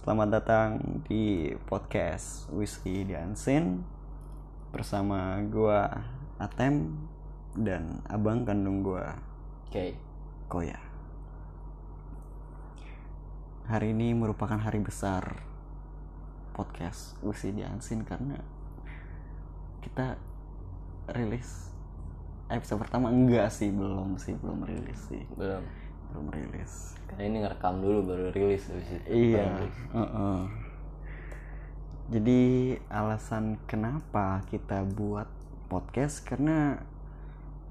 Selamat datang di podcast Whiskey Diansin bersama gua Atem dan abang kandung gua Oke, Koya. Hari ini merupakan hari besar podcast Whiskey Diansin karena kita rilis episode pertama enggak sih belum sih belum rilis sih belum. Belum rilis Karena ini ngerekam dulu baru rilis habis itu. Iya. Rilis. heeh. Jadi alasan kenapa kita buat podcast karena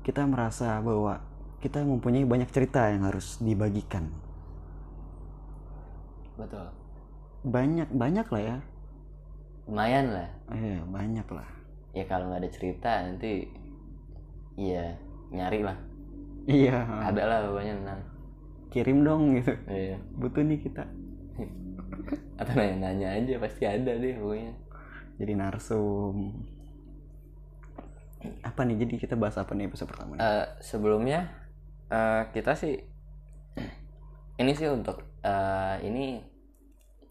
kita merasa bahwa kita mempunyai banyak cerita yang harus dibagikan. Betul. Banyak banyak lah ya. Lumayan lah. Iya banyak lah. Ya kalau nggak ada cerita nanti iya nyari lah. Iya. Ada lah pokoknya tenang. Kirim dong gitu. Iya. Butuh nih kita. Atau nanya-nanya aja pasti ada deh pokoknya. Jadi narsum. Apa nih? Jadi kita bahas apa nih episode pertama? nih? Eh, sebelumnya eh, kita sih ini sih untuk eh, ini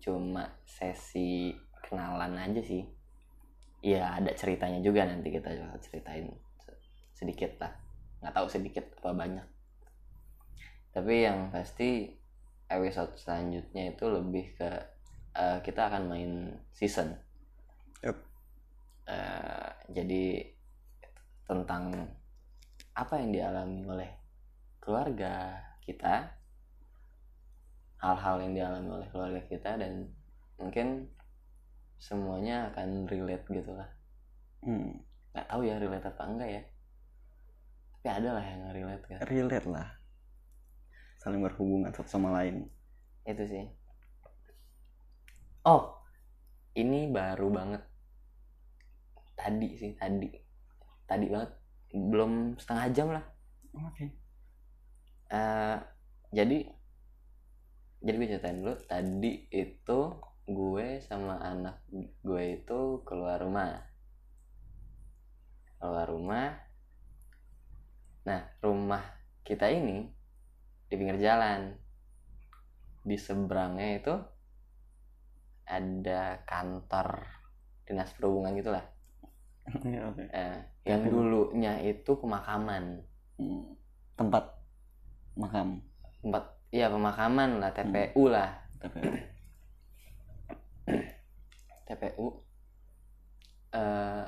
cuma sesi kenalan aja sih. Iya ada ceritanya juga nanti kita ceritain se- sedikit lah. Nggak tahu sedikit apa banyak. Tapi yang pasti episode selanjutnya itu lebih ke eh, kita akan main season. Yup. Eh, jadi tentang apa yang dialami oleh keluarga kita hal-hal yang dialami oleh keluarga kita dan mungkin semuanya akan relate gitu lah Hmm, nggak tahu ya relate apa enggak ya tapi ada lah yang relate kan relate lah. Saling berhubungan satu sama lain. itu sih. Oh ini baru banget. Tadi sih tadi. Tadi banget. Belum setengah jam lah. Oke. Eh, jadi jadi gue ceritain dulu. Tadi itu gue sama anak gue itu keluar rumah. Keluar rumah. Nah rumah kita ini di pinggir jalan. Di seberangnya itu ada kantor dinas perhubungan gitulah. Iya, oke. eh, yang dulunya itu pemakaman. Hmm, Tempat makam. tempat iya pemakaman lah TPU lah. Tapi TPU eh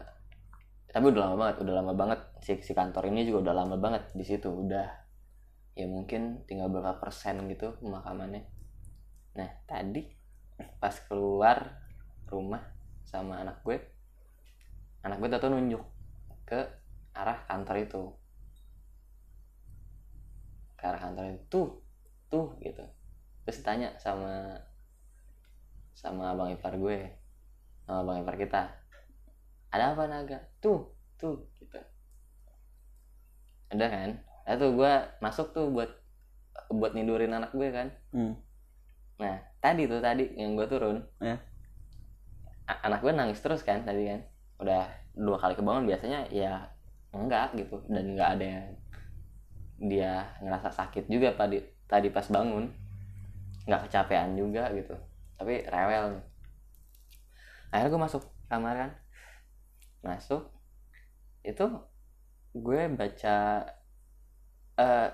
tapi udah lama banget udah lama banget si, si kantor ini juga udah lama banget di situ udah ya mungkin tinggal berapa persen gitu pemakamannya. Nah tadi pas keluar rumah sama anak gue anak gue tuh nunjuk ke arah kantor itu. Ke arah kantor itu tuh tuh gitu. Terus tanya sama sama abang ipar gue sama abang ipar kita ada apa naga? Tuh tuh gitu. Ada kan nah tuh gue masuk tuh buat buat nidurin anak gue kan. Hmm. nah tadi tuh tadi yang gue turun. Ya. A- anak gue nangis terus kan tadi kan. Udah dua kali kebangun biasanya ya enggak gitu. Dan enggak ada yang dia ngerasa sakit juga tadi tadi pas bangun. Nggak kecapean juga gitu. Tapi rewel akhirnya gue masuk kamar kan. Masuk itu gue baca eh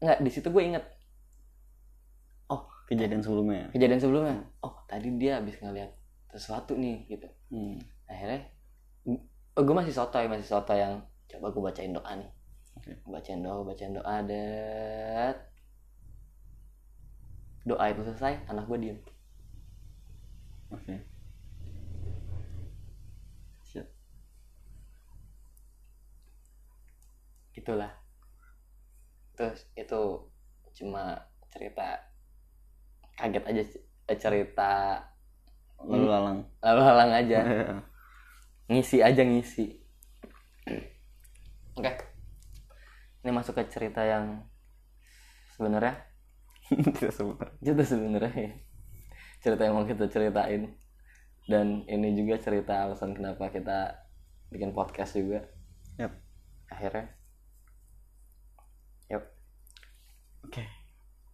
nggak di situ gue inget Kejadian sebelumnya. kejadian sebelumnya oh tadi dia habis ngeliat sesuatu nih gitu Hmm. akhirnya oh, gue masih sotoy masih sotoy yang coba gue bacain doa nih. Gua bacain doa bacain doa dat doa itu selesai anak gue diem Oke. Siap. gitulah terus itu cuma cerita kaget aja. Eh, cerita Lalu lalang. lalu-lalang aja ngisi aja ngisi oke ini masuk ke cerita yang sebenarnya Tidak sebut. itu sebenarnya ya. cerita yang mau kita ceritain dan ini juga cerita alasan kenapa kita bikin podcast juga Yap. akhirnya Oke.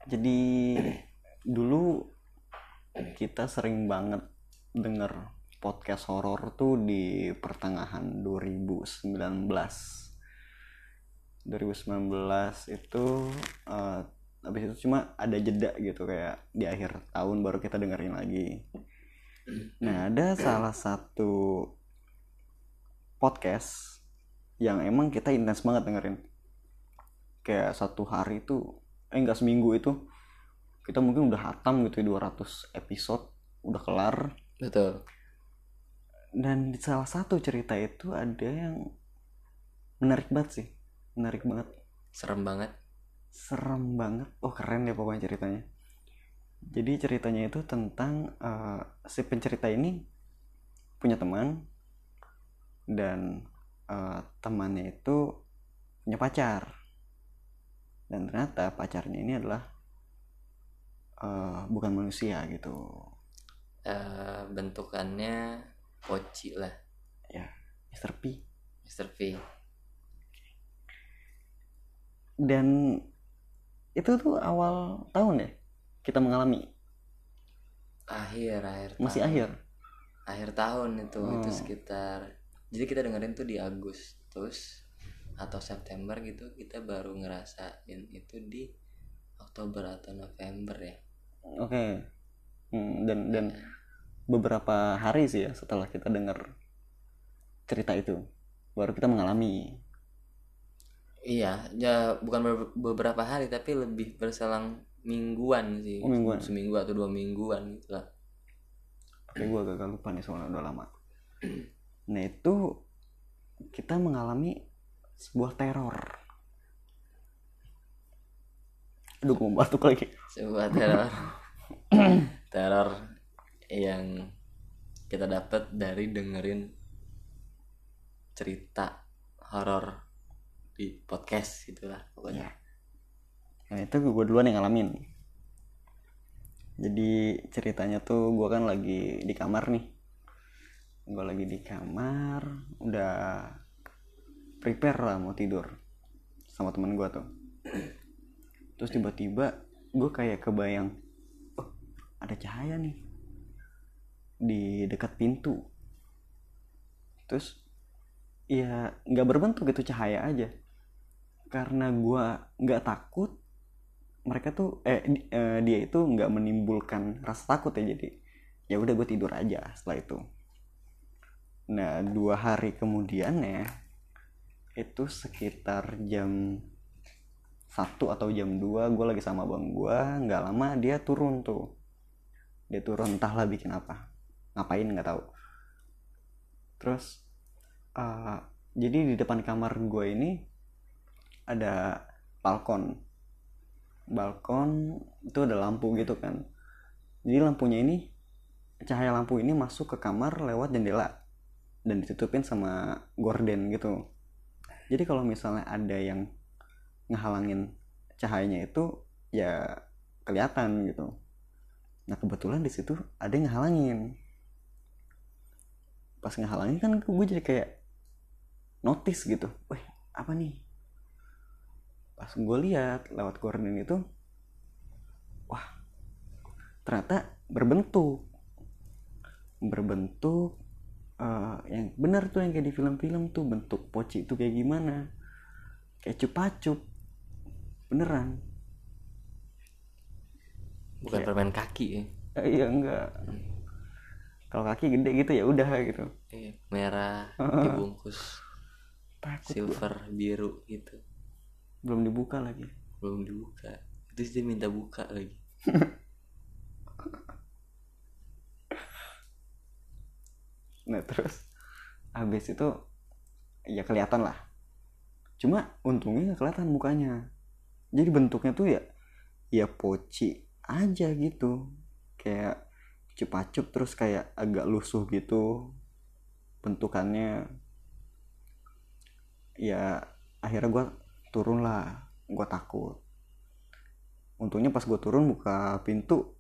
Jadi dulu kita sering banget denger podcast horor tuh di pertengahan 2019 2019 itu eh, habis itu cuma ada jeda gitu kayak di akhir tahun baru kita dengerin lagi. Nah ada salah satu podcast yang emang kita intens banget dengerin. Kayak satu hari itu eh enggak seminggu itu kita mungkin udah hatam gitu ya 200 episode udah kelar. Betul. Dan di salah satu cerita itu ada yang menarik banget sih menarik banget. Serem banget. Serem banget. Oh keren deh pokoknya ceritanya. Jadi ceritanya itu tentang eh, si pencerita ini punya teman dan eh, temannya itu punya pacar dan ternyata pacarnya ini adalah eh, bukan manusia gitu Eh, bentukannya poci lah ya Mr. P Mr. V dan itu tuh awal tahun ya kita mengalami akhir akhir masih tahun. akhir akhir tahun itu itu Oh. sekitar jadi kita dengerin tuh di Agustus atau September gitu kita baru ngerasain itu di Oktober atau November ya. Oke. Hmm, dan dan beberapa hari sih ya setelah kita dengar cerita itu baru kita mengalami. Iya ya bukan ber- beberapa hari tapi lebih berselang mingguan sih. Oh, mingguan. seminggu atau dua mingguan gitu lah Oke, gue agak lupa nih soalnya udah lama. Nah itu kita mengalami sebuah teror. Aduh, gue mau batuk lagi. sebuah teror teror yang kita dapat dari dengerin cerita horor di podcast gitulah pokoknya Nah itu gue duluan yang ngalamin. Jadi ceritanya tuh gue kan lagi di kamar nih. Gue lagi di kamar, udah prepare lah mau tidur sama temen gue tuh. Terus tiba-tiba gue kayak kebayang, oh ada cahaya nih di dekat pintu. Terus ya nggak berbentuk gitu cahaya aja. Karena gue nggak takut, mereka tuh eh, eh, dia itu nggak menimbulkan rasa takut ya jadi ya udah gue tidur aja setelah itu nah dua hari kemudian ya itu sekitar jam satu atau jam 2 gue lagi sama bang gue nggak lama dia turun tuh. Dia turun entahlah bikin apa. Ngapain nggak tahu. Terus eh, jadi di depan kamar gue ini ada balkon. Balkon itu ada lampu gitu kan. Jadi lampunya ini cahaya lampu ini masuk ke kamar lewat jendela dan ditutupin sama gorden gitu jadi kalau misalnya ada yang ngehalangin cahayanya itu ya kelihatan gitu. Nah kebetulan di situ ada yang ngehalangin. Pas ngehalangin kan gue jadi kayak notice gitu. Wih apa nih? Pas gue lihat lewat gorden itu wah ternyata berbentuk. Berbentuk eh, yang benar tuh yang kayak di film-film tuh bentuk poci itu kayak gimana? Kayak cupacup. Beneran. Bukan permen kaki ya? Eh, iya enggak. Kalau kaki gede gitu ya udah gitu. Iya, merah dibungkus. Takut silver biru gitu. Belum dibuka lagi. Belum dibuka. Terus dia minta buka lagi Nah terus habis itu ya kelihatan lah. Cuma untungnya nggak kelihatan mukanya. Jadi bentuknya tuh ya ya poci aja gitu. Kayak cupacup terus kayak agak lusuh gitu bentukannya. Ya akhirnya gue turun lah. Gue takut. Untungnya pas gue turun buka pintu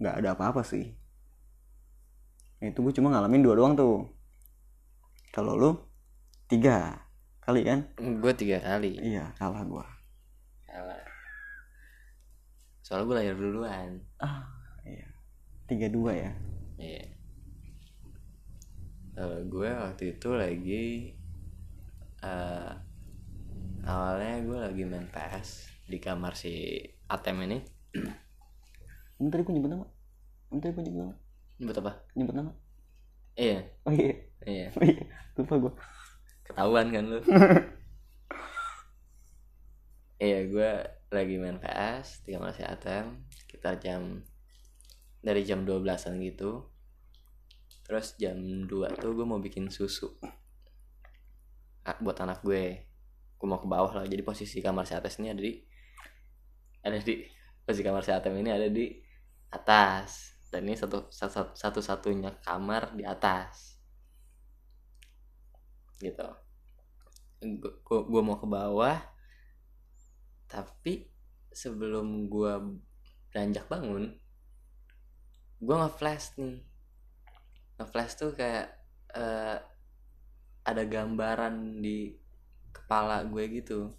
nggak ada apa-apa sih Nah, itu gue cuma ngalamin dua doang tuh. Kalau lu tiga kali kan? Gue tiga kali. Iya kalah gue kalah. Soalnya gue lahir duluan. Ah iya. Tiga dua ya? Iya. Kalau gue waktu itu lagi eh awalnya gue lagi main PS di kamar si Atem ini. tadi gue nyebut nama. Tadi gue nyebut nama Nyebut apa? nyebut nama Iya, oh iya iya. oh iya lupa gue Ketahuan kan lu. iya, gue lagi main PS di kamar si Atem sekitar jam dari jam 12-an gitu. Terus jam 2 tuh gue mau bikin susu. Ah, buat anak gue. Gue mau ke bawah lah. Jadi posisi kamar si atas ini ada di ada di posisi kamar si Atem ini ada di atas. Dan ini satu satu satu satunya kamar di atas. Gitu. Gue mau ke bawah. Tapi sebelum gue beranjak bangun, gue nge-flash nih. Nge-flash tuh kayak eh, ada gambaran di kepala gue gitu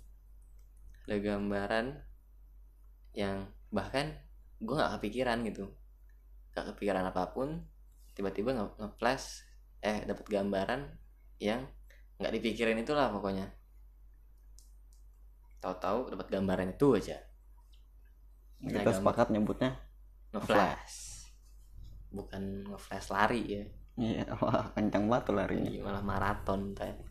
ada gambaran yang bahkan gue nggak kepikiran gitu nggak kepikiran apa pun tiba-tiba nge- nge-flash eh dapat gambaran yang nggak dipikirin itulah pokoknya. Tahu-tahu dapat gambaran itu aja. Kita gambar- sepakat nyebutnya nge-flash. Bukan nge-flash lari ya. Iya wah kencang banget tuh larinya. Malah maraton tadi.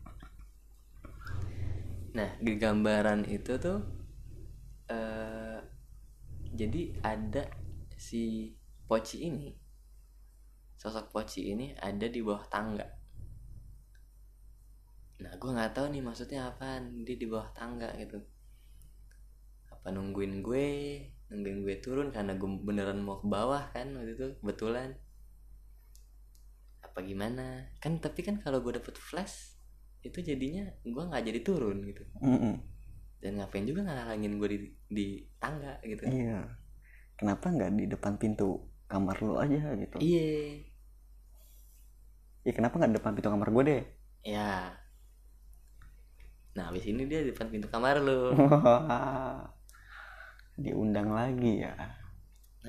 Nah, di gambaran itu tuh eh jadi ada si Poci ini. Sosok Poci ini ada di bawah tangga. Nah, gue nggak tahu nih maksudnya apaan dia di bawah tangga gitu. Apa nungguin gue, nungguin gue turun karena gue beneran mau ke bawah kan waktu itu kebetulan apa gimana kan tapi kan kalau gue dapet flash itu jadinya gue nggak jadi turun gitu Mm-mm. dan ngapain juga ngalangin gue di di tangga gitu iya kenapa nggak di depan pintu kamar lu aja gitu. Iya. Ya kenapa nggak depan pintu kamar gue deh? Ya nah habis ini dia di depan pintu kamar lu. Diundang lagi ya.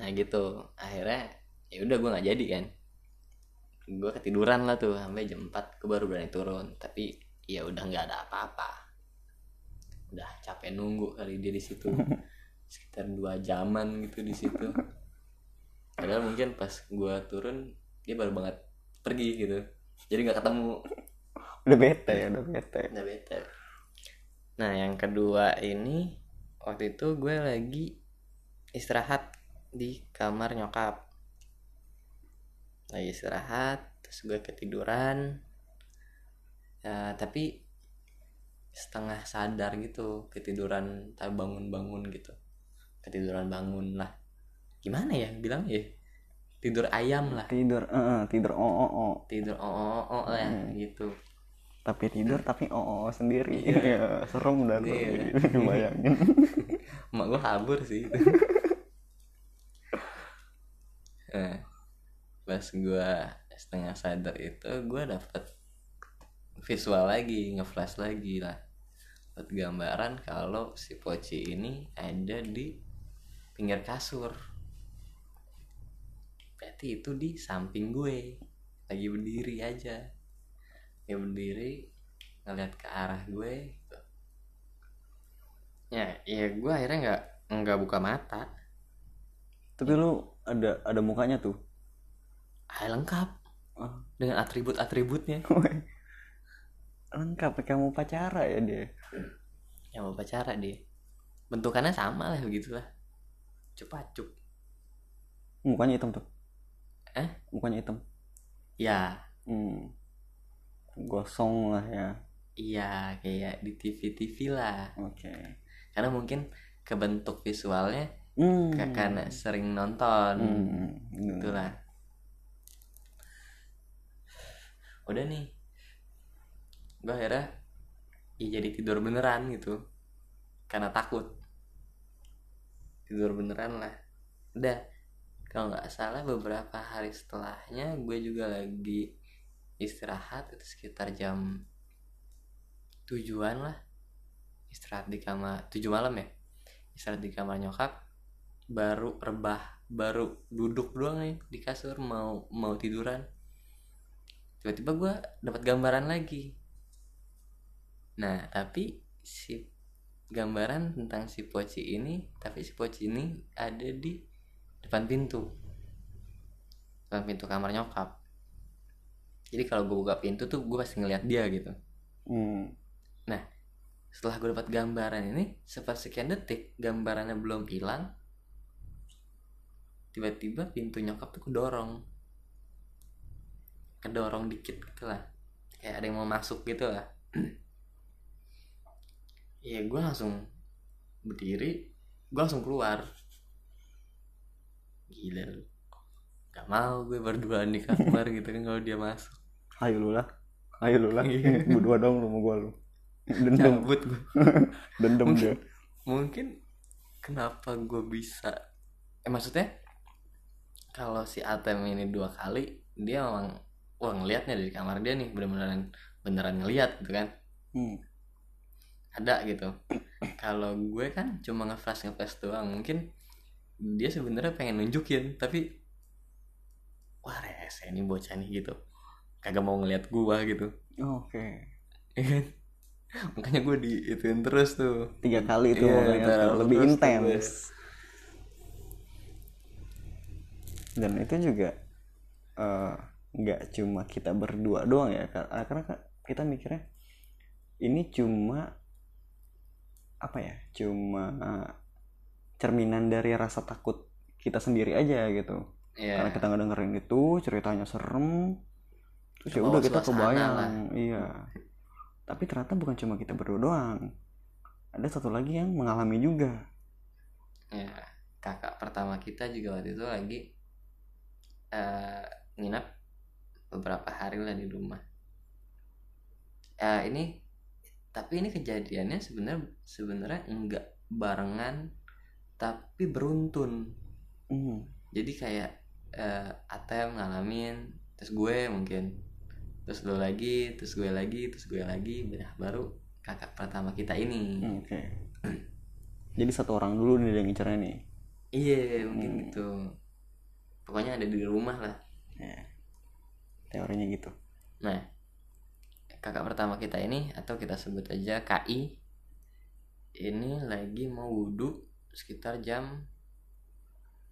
Nah gitu. Akhirnya ya udah gue nggak jadi kan. Gue ketiduran lah tuh sampai jam 4 gue baru berani turun. Tapi ya udah nggak ada apa-apa. Udah capek nunggu kali dia di situ. Sekitar dua jaman gitu di situ padahal mungkin pas gue turun dia baru banget pergi gitu. Jadi nggak ketemu. Udah bete ya udah bete. Udah bete. Nah yang kedua ini waktu itu gue lagi istirahat di kamar nyokap. Lagi istirahat terus gue ketiduran. Ya tapi setengah sadar gitu ketiduran tak bangun-bangun gitu. Ketiduran bangun lah gimana ya bilang ya? Tidur ayam lah. Tidur eh, eh, tidur oh oh oh tidur oh oh oh lah Hmm. gitu. Tapi tidur tapi oh sendiri. Iya. ya serem tuh Iya. bayangin. Emak gue kabur sih. Nah, pas gue setengah sadar itu gue dapet visual lagi ngeflash lagi lah. Buat gambaran kalau si poci ini ada di pinggir kasur berarti itu di samping gue. Lagi berdiri aja. Lagi berdiri ngeliat ke arah gue gitu. ya ya gue akhirnya nggak nggak buka mata. Tapi lu ada ada mukanya tuh? Ah lengkap. Oh. dengan atribut atributnya lengkap kayak mau pacara ya dia. Yang mau pacara dia. Bentukannya sama lah begitulah. Cupacup. Mukanya hitam tuh Eh? mukanya hitam. Ya hmm. gosong lah ya. Iya kayak di TV TV lah. Oke. Karena mungkin kebentuk visualnya hmm. ka- karena sering nonton. Hmm. itulah. Udah nih. Gue akhirnya ya jadi tidur beneran gitu. Karena takut. Tidur beneran lah. Udah kalau nggak salah beberapa hari setelahnya gue juga lagi istirahat itu sekitar jam tujuan lah. Istirahat di kamar tujuh malam ya? Istirahat di kamar nyokap baru rebah baru duduk doang nih di kasur mau mau tiduran. Tiba-tiba gue dapat gambaran lagi. Nah tapi si gambaran tentang si poci ini tapi si poci ini ada di depan pintu. Depan pintu kamar nyokap. Jadi kalau gue buka pintu tuh gue pasti ngeliat dia gitu. Hmm. setelah gue dapat gambaran ini sepersekian detik gambarannya belum hilang tiba-tiba pintu nyokap tuh kedorong. Kedorong dikit gitu lah. Kayak ada yang mau masuk gitu lah. Ya gue langsung berdiri gue langsung keluar gila lu gak mau gue berduaan di kamar gitu kan kalau dia masuk Ayo lu lah. Ayo lu lah. Iya. Berdua dong rumah gua lu. Dendam, cabut gue dendam Mungkin- dia. mungkin kenapa gue bisa eh maksudnya kalau si Atem ini dua kali dia memang wah ngelihatnya dari kamar dia nih bener-beneran beneran ngelihat gitu kan Hmm. ada gitu kalau gue kan cuma ngeflash ngeflash doang mungkin dia sebenarnya pengen nunjukin tapi wah rese ini bocah nih gitu kagak mau ngelihat gua gitu Oke. ya kan? makanya gue diituin terus tuh Tiga kali itu Iya, makanya terus lebih intens. Dan itu juga eh, nggak cuma kita berdua doang ya. Ah, karena kita mikirnya ini cuma apa ya? Cuma eh, cerminan dari rasa takut kita sendiri aja gitu. Iya. karena kita ngedengerin itu ceritanya serem terus ya udah kita kebayang lah. iya tapi ternyata bukan cuma kita berdua doang ada satu lagi yang mengalami juga ya kakak pertama kita juga waktu itu lagi eh nginap beberapa hari lah di rumah ya ini tapi ini kejadiannya sebenarnya sebenarnya enggak barengan tapi beruntun. Hmm. jadi kayak eh, Atem ngalamin terus gue mungkin terus lo lagi terus gue lagi terus gue lagi nah, baru kakak pertama kita ini. Oke. Jadi satu orang dulu nih yang ngincernya nih. Iya mungkin Hmm. gitu. Pokoknya ada di rumah lah. Ya. teorinya gitu. Nah kakak pertama kita ini atau kita sebut aja KI ini lagi mau wudhu sekitar jam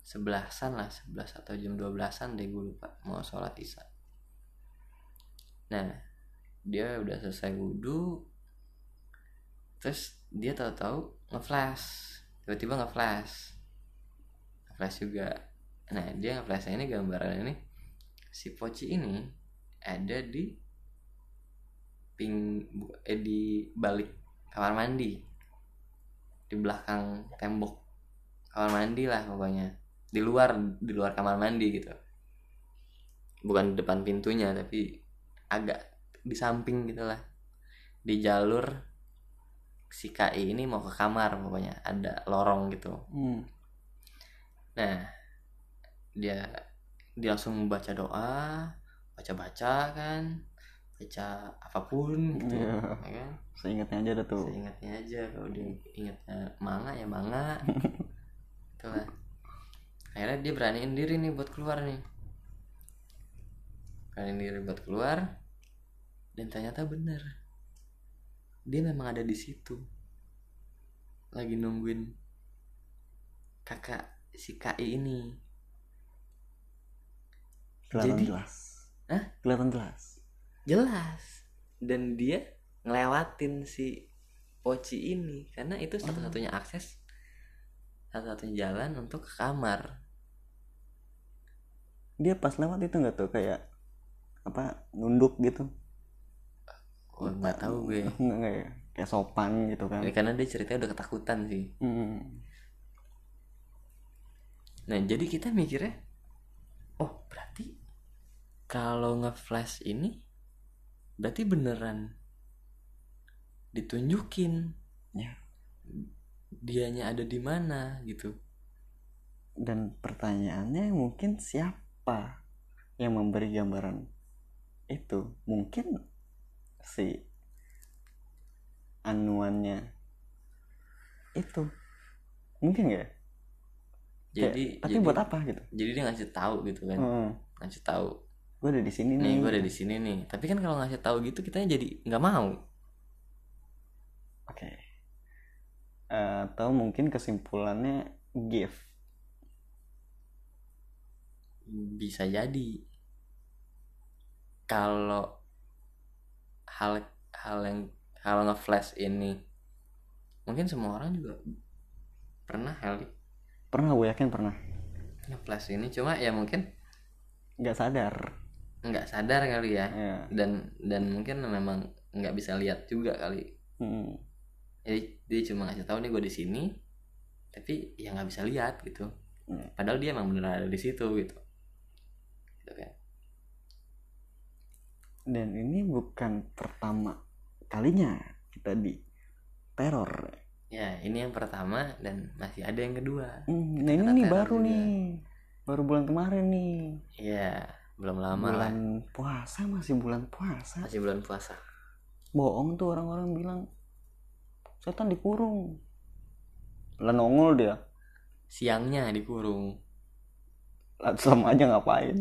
sebelasan lah sebelas atau jam dua belasan deh gue lupa mau sholat isya. Nah dia udah selesai wudhu terus dia tahu-tahu ngeflash tiba-tiba ngeflash. Ngeflash juga. Nah dia ngeflashnya ini gambaran ini si poci ini ada di ping eh di balik kamar mandi di belakang tembok kamar mandi lah pokoknya. Di luar di luar kamar mandi gitu. Bukan di depan pintunya tapi agak di samping gitu lah. Di jalur si KI ini mau ke kamar pokoknya ada lorong gitu. Hmm. Nah, dia dia langsung baca doa, baca-baca kan, baca apa pun gitu, Iya. ya kan? seingatnya aja ada tuh Seingatnya aja kalau dia ingatnya manga ya manga, itulah. Akhirnya dia beraniin diri nih buat keluar nih, beraniin diri buat keluar, dan ternyata bener, dia memang ada di situ, lagi nungguin kakak si KI ini. kelihatan Jadi- jelas Hah? kelihatan jelas jelas. Dan dia ngelewatin si Poci ini karena itu satu-satunya akses satu-satunya jalan untuk ke kamar. Dia pas lewat itu nggak tuh kayak apa nunduk gitu? Gue nggak tahu gue. Nggak nggak ya? Kayak sopan gitu kan? Ini karena dia ceritanya udah ketakutan sih. Hmm. nah jadi kita mikirnya oh berarti kalau nge-flash ini berarti beneran ditunjukin. Ya. dianya ada di mana gitu. Dan pertanyaannya mungkin siapa yang memberi gambaran itu? Mungkin si anuannya itu. Mungkin nggak ya? jadi tapi jadi, buat apa? gitu. Jadi dia ngasih tahu gitu kan. Heeh. ngasih tahu gue ada di sini nih nih gue ada di sini nih. Tapi kan kalau ngasih tahu gitu kita jadi nggak mau. Oke. Atau mungkin kesimpulannya give. Bisa jadi. Kalau hal hal yang hal nge-flash ini mungkin semua orang juga pernah kali pernah gue yakin pernah. nge-flash ini. Cuma ya mungkin nggak sadar nggak sadar kali ya. Ya dan dan mungkin memang nggak bisa lihat juga kali. Hmm. jadi dia cuma ngasih tahu nih gue di sini tapi ya nggak bisa lihat gitu. Hmm. padahal dia emang bener ada di situ gitu. Gitu kan. Dan ini bukan pertama kalinya kita di teror. Ya ini yang pertama dan masih ada yang kedua. Hmm, nah ini nih baru juga. nih. Baru bulan kemarin nih. Ya belum lama lah. Bulan puasa masih bulan puasa. Masih bulan puasa. Bohong tuh orang-orang bilang setan dikurung lah nongol dia. Siangnya dikurung lah selama aja ngapain?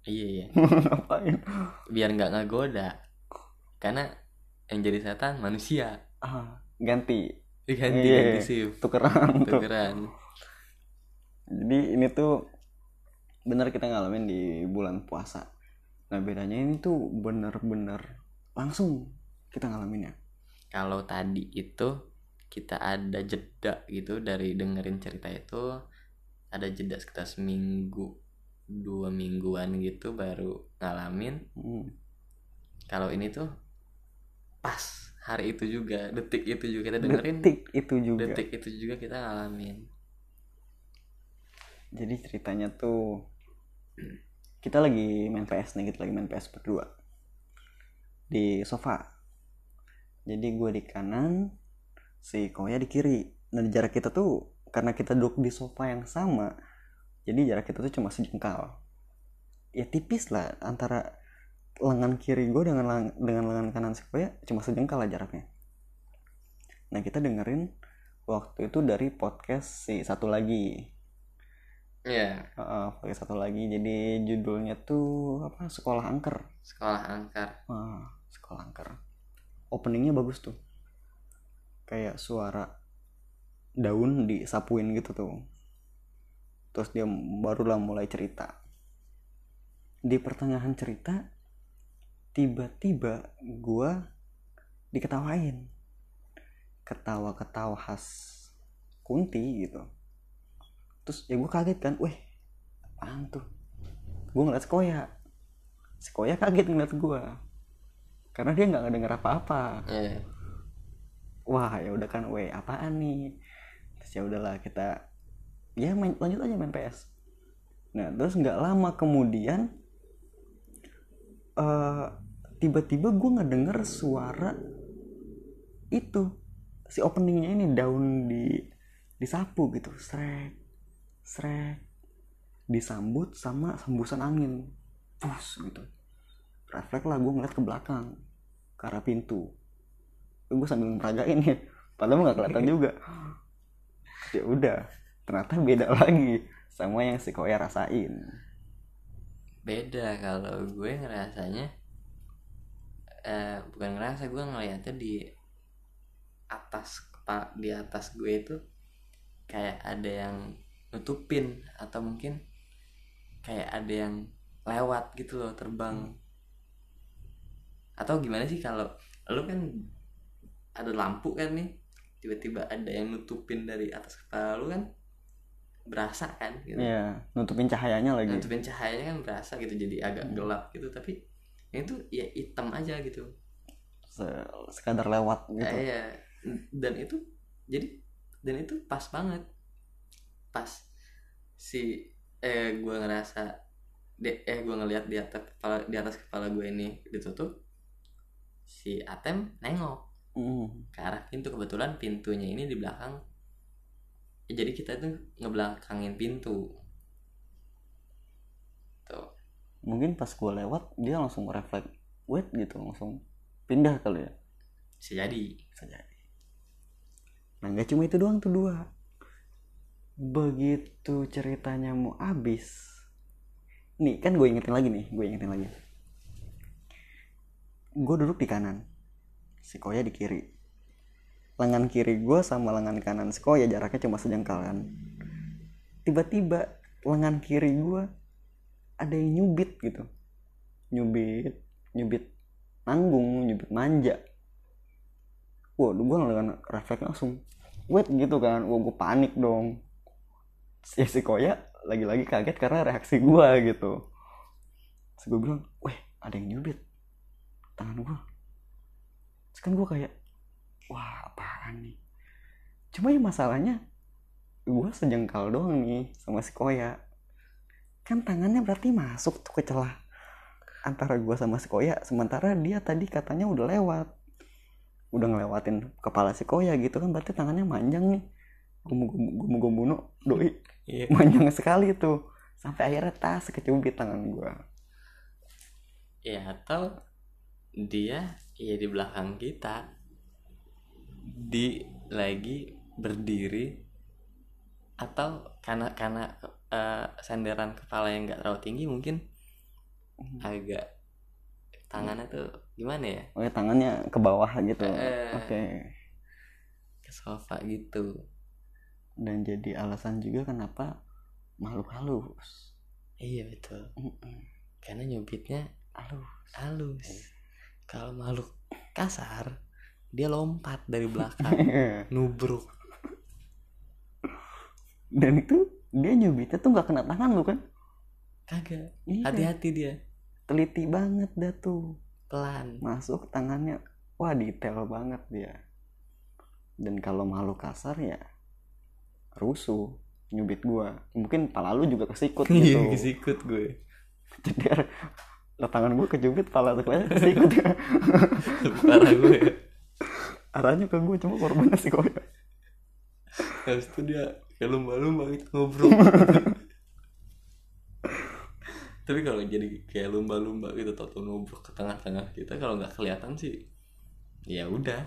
Iya iya. Ngapain? Biar nggak ngagoda karena yang jadi setan manusia. Ah ganti. Diganti Iya. ganti shift. tukeran tuh. Tukeran. Jadi ini tuh bener kita ngalamin di bulan puasa. Nah bedanya ini tuh bener-bener langsung kita ngalaminnya. Kalau tadi itu kita ada jeda gitu dari dengerin cerita itu ada jeda sekitar seminggu dua mingguan gitu baru ngalamin. Hmm. kalau ini tuh pas hari itu juga detik itu juga kita dengerin. Detik itu juga. Detik itu juga kita ngalamin. Jadi ceritanya tuh kita lagi main PS nih kita lagi main PS berdua. Di sofa. Jadi gue di kanan si Koya di kiri. Nah jarak kita tuh karena kita duduk di sofa yang sama jadi jarak kita tuh cuma sejengkal. Ya tipis lah antara lengan kiri gue dengan lang- dengan lengan kanan si Koya cuma sejengkal lah jaraknya. Nah kita dengerin waktu itu dari podcast si satu lagi Iya. Heeh, pakai satu lagi. Jadi judulnya tuh apa? Sekolah angker. Sekolah angkar Ah, sekolah angker. Openingnya bagus tuh. Kayak suara daun disapuin gitu tuh. Terus dia barulah mulai cerita. Di pertengahan cerita tiba-tiba gua diketawain. Ketawa-ketawa khas kunti gitu terus ya gue kaget kan weh apaan tuh? Gue ngeliat Sekoya Sekoya kaget ngeliat gue karena dia nggak ngedenger apa-apa. Iya wah ya udah kan weh apaan nih? Terus ya udahlah kita ya main, lanjut aja main PS nah terus nggak lama kemudian eh tiba-tiba gue ngedenger suara itu si openingnya ini daun di disapu gitu srek srek. Disambut sama sembusan angin. Pus gitu. Refleks lah gue ngeliat ke belakang. Ke arah pintu. Gue sambil meragain ya. Padahal nggak kelihatan juga. Ya udah ternyata beda lagi. Sama yang si Koya rasain. Beda kalau gue ngerasanya eh bukan ngerasa gue ngeliatnya di atas di atas gue itu kayak ada yang nutupin atau mungkin kayak ada yang lewat gitu loh terbang. Atau gimana sih kalau lu kan ada lampu kan nih tiba-tiba ada yang nutupin dari atas kepala lu kan berasa kan gitu. Ya nutupin cahayanya lagi. Nutupin cahayanya kan berasa gitu jadi agak gelap gitu. Tapi yang itu ya hitam aja gitu. Se- sekadar lewat gitu. Eh, iya. dan itu jadi dan itu pas banget pas si eh gue ngerasa de, eh gue ngelihat di atas kepala di atas kepala gue ini ditutup si Atem nengok Mm. ke arah pintu. Kebetulan pintunya ini di belakang. Ya, jadi kita tuh ngebelakangin pintu. Tuh. Mungkin pas gue lewat dia langsung refleks wait gitu langsung pindah kali ya? Bisa jadi. Bisa jadi. Nah nggak cuma itu doang tuh dua begitu ceritanya mau habis. Nih kan gue ingetin lagi nih gue ingetin lagi. Gue duduk di kanan si Koya di kiri. Lengan kiri gue sama lengan kanan si Koya jaraknya cuma sejengkal kan. Tiba-tiba lengan kiri gue ada yang nyubit gitu. Nyubit nyubit nanggung nyubit manja. Waduh gue dengan refleks langsung. Wait gitu kan wah gue panik dong si si Koya lagi-lagi kaget karena reaksi gue gitu. Terus gue bilang weh ada yang nyubit tangan gue terus kan gue kayak wah apaan nih? Cuma ya masalahnya gue sejengkal doang nih sama si Koya. Kan tangannya berarti masuk tuh ke celah antara gue sama si Koya sementara dia tadi katanya udah lewat. Udah ngelewatin kepala si Koya gitu kan berarti tangannya manjang nih gumu-gumu doi. Iya. Manjang sekali tuh. Sampai akhirnya tas kecubit tangan gue ya atau dia ya di belakang kita. Di lagi berdiri atau karena karena eh, senderan kepala yang nggak terlalu tinggi mungkin agak tangannya tuh gimana ya? Oh ya tangannya ke bawah gitu. Eh. oke. Ke sofa gitu dan jadi alasan juga kenapa makhluk halus. Iya betul. Mm-mm. karena nyubitnya halus. halus. Kalau makhluk kasar dia lompat dari belakang nubruk. Dan itu dia nyubitnya tuh nggak kena tangan lu kan? Kagak. Iya. hati-hati dia. Teliti banget dah tuh. Pelan. Masuk tangannya. Wah detail banget dia. Dan kalau makhluk kasar ya rusuh nyubit gua. Mungkin pala lu juga kesikut gitu. iya kesikut gue. Jadi lah tangan gua kejubit pala tuh kesikut. Parah gue. Ya. arahnya ke gua cuma korbannya si koya habis itu dia kayak lumba-lumba gitu ngobrol. Tapi kalau jadi kayak lumba-lumba gitu tau tau ngobrol ke tengah-tengah kita kalau nggak kelihatan sih ya udah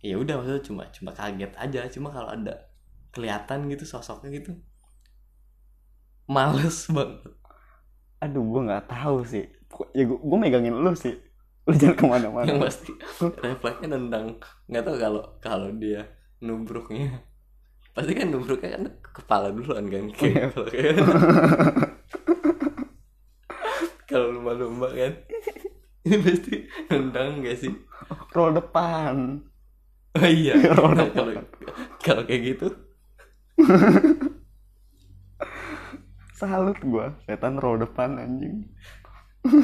ya udah maksudnya cuma cuma kaget aja. Cuma kalau ada kelihatan gitu sosoknya gitu males banget. Aduh gua nggak tahu sih. Ya gua, gua megangin lu sih. Lu jangan ke mana-mana. Yang pasti refleksnya nendang nggak tahu kalau kalau dia nubruknya. Pasti kan nubruknya kan ke kepala duluan kan Iya. kayak kalau kayak kalau lumba-lumba kan. Ini pasti nendang gak sih? Roll depan oh iya. Nah, kalau kalau kayak gitu. Salut gua. Setan roll depan anjing.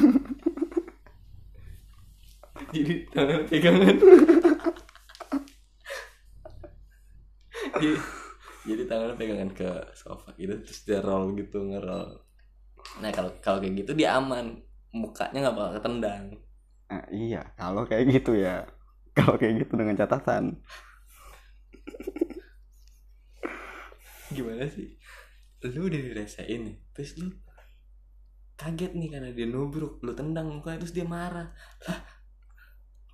Jadi tangan pegangan. Jadi, jadi tangannya pegangan ke sofa gitu terus dia roll gitu ngerol nah kalau kalau kayak gitu dia aman. Mukanya nggak bakal ketendang. Nah, iya, kalau kayak gitu ya. Kalau kayak gitu dengan catatan. gimana sih lu udah dirasain nih terus lu kaget nih karena dia nubruk lu tendang mukanya terus dia marah lah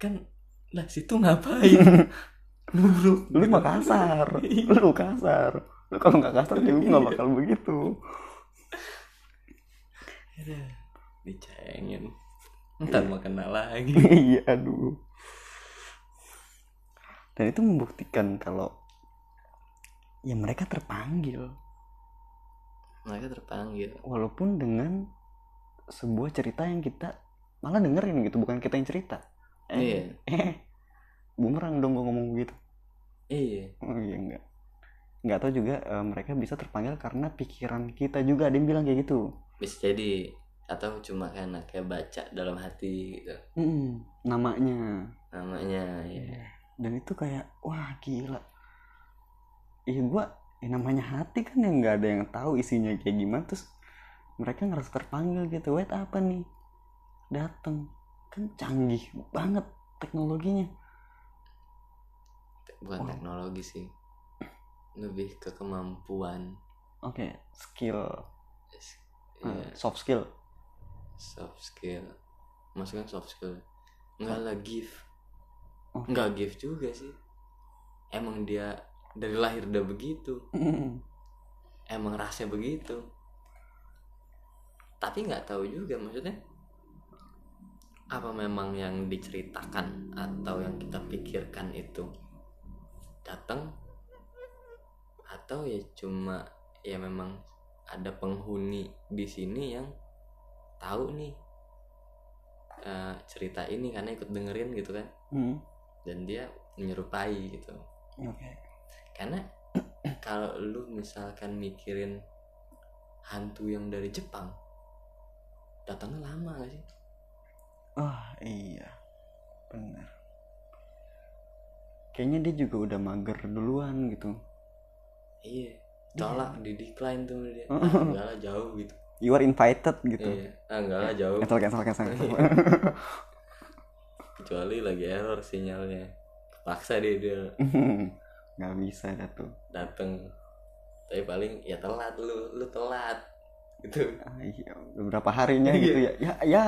kan lah situ ngapain nubruk Lu mah kasar. Lu kasar. Lu kalau nggak kasar juga nggak bakal begitu. Aduh, dicengin ntar mau kena lagi iya, aduh. Dan itu membuktikan kalau ya mereka terpanggil mereka terpanggil walaupun dengan sebuah cerita yang kita malah dengerin gitu bukan kita yang cerita Iya. eh, eh bumerang dong gua ngomong begitu iya Oh iya enggak. Enggak tahu juga eh, mereka bisa terpanggil karena pikiran kita juga ada yang bilang kayak gitu. bisa jadi atau cuma karena kayak baca dalam hati gitu Mm, namanya. namanya ya Dan itu kayak wah gila. Iya gua ya namanya hati kan yang nggak ada yang tahu isinya kayak gimana terus mereka ngerasa terpanggil gitu. Wait apa nih? Dateng kan canggih banget teknologinya. bukan Wow. teknologi sih lebih ke kemampuan Oke, skill, eh, ya, soft skill. soft skill maksudnya soft skill enggak lah gift Oh. enggak gift juga sih. Emang dia dari lahir udah begitu. Emang rasanya begitu. Tapi nggak tahu juga maksudnya apa memang yang diceritakan atau yang kita pikirkan itu datang? Atau ya cuma ya memang ada penghuni di sini yang tahu nih eh, cerita ini karena ikut dengerin gitu kan? Hmm. Dan dia menyerupai gitu. Oke. Karena kalau lu misalkan mikirin hantu yang dari Jepang datangnya lama gak sih? Oh iya. Benar. Kayaknya dia juga udah mager duluan gitu. Iya tolak di decline tuh dia. Ah, enggak lah jauh gitu. You are invited gitu. Iya ah, enggak lah jauh. Cancel cancel cancel, cancel. kecuali lagi error sinyalnya. Paksa dia dia nggak bisa dah tuh dateng. Tapi paling ya telat lu lu telat. Gitu. Ah, iya, beberapa harinya gitu ya? Ya ya.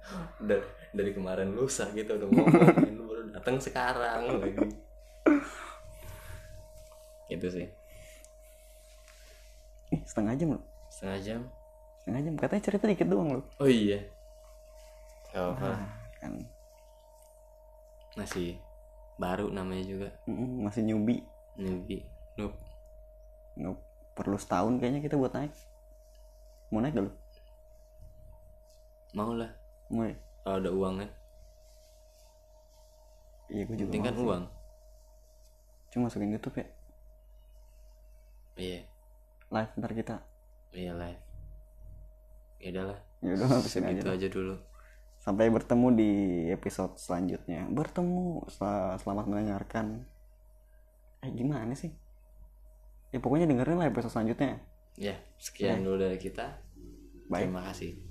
Dari, dari kemarin lusa gitu udah ngomongin lu baru datang sekarang lagi. Itu sih. Ih, setengah jam loh setengah jam. Setengah jam? Katanya cerita dikit doang loh oh iya. Gak apa Ah, kan masih baru namanya juga. Masih newbie newbie noob nggak perlu setahun kayaknya kita buat naik. Mau naik dulu mau lah. Mau ya? kalau ada uang kan. Iya gue juga penting kan sih. uang. Cuma masukin YouTube ya. Iya. Live ntar kita. Iya live. Ya udahlah. Ya udah habisin aja dah. aja dulu sampai bertemu di episode selanjutnya. Bertemu Sel- selamat mendengarkan. Eh gimana sih? Ya pokoknya dengerin lah episode selanjutnya. Ya sekian dulu dari kita. Baik. terima kasih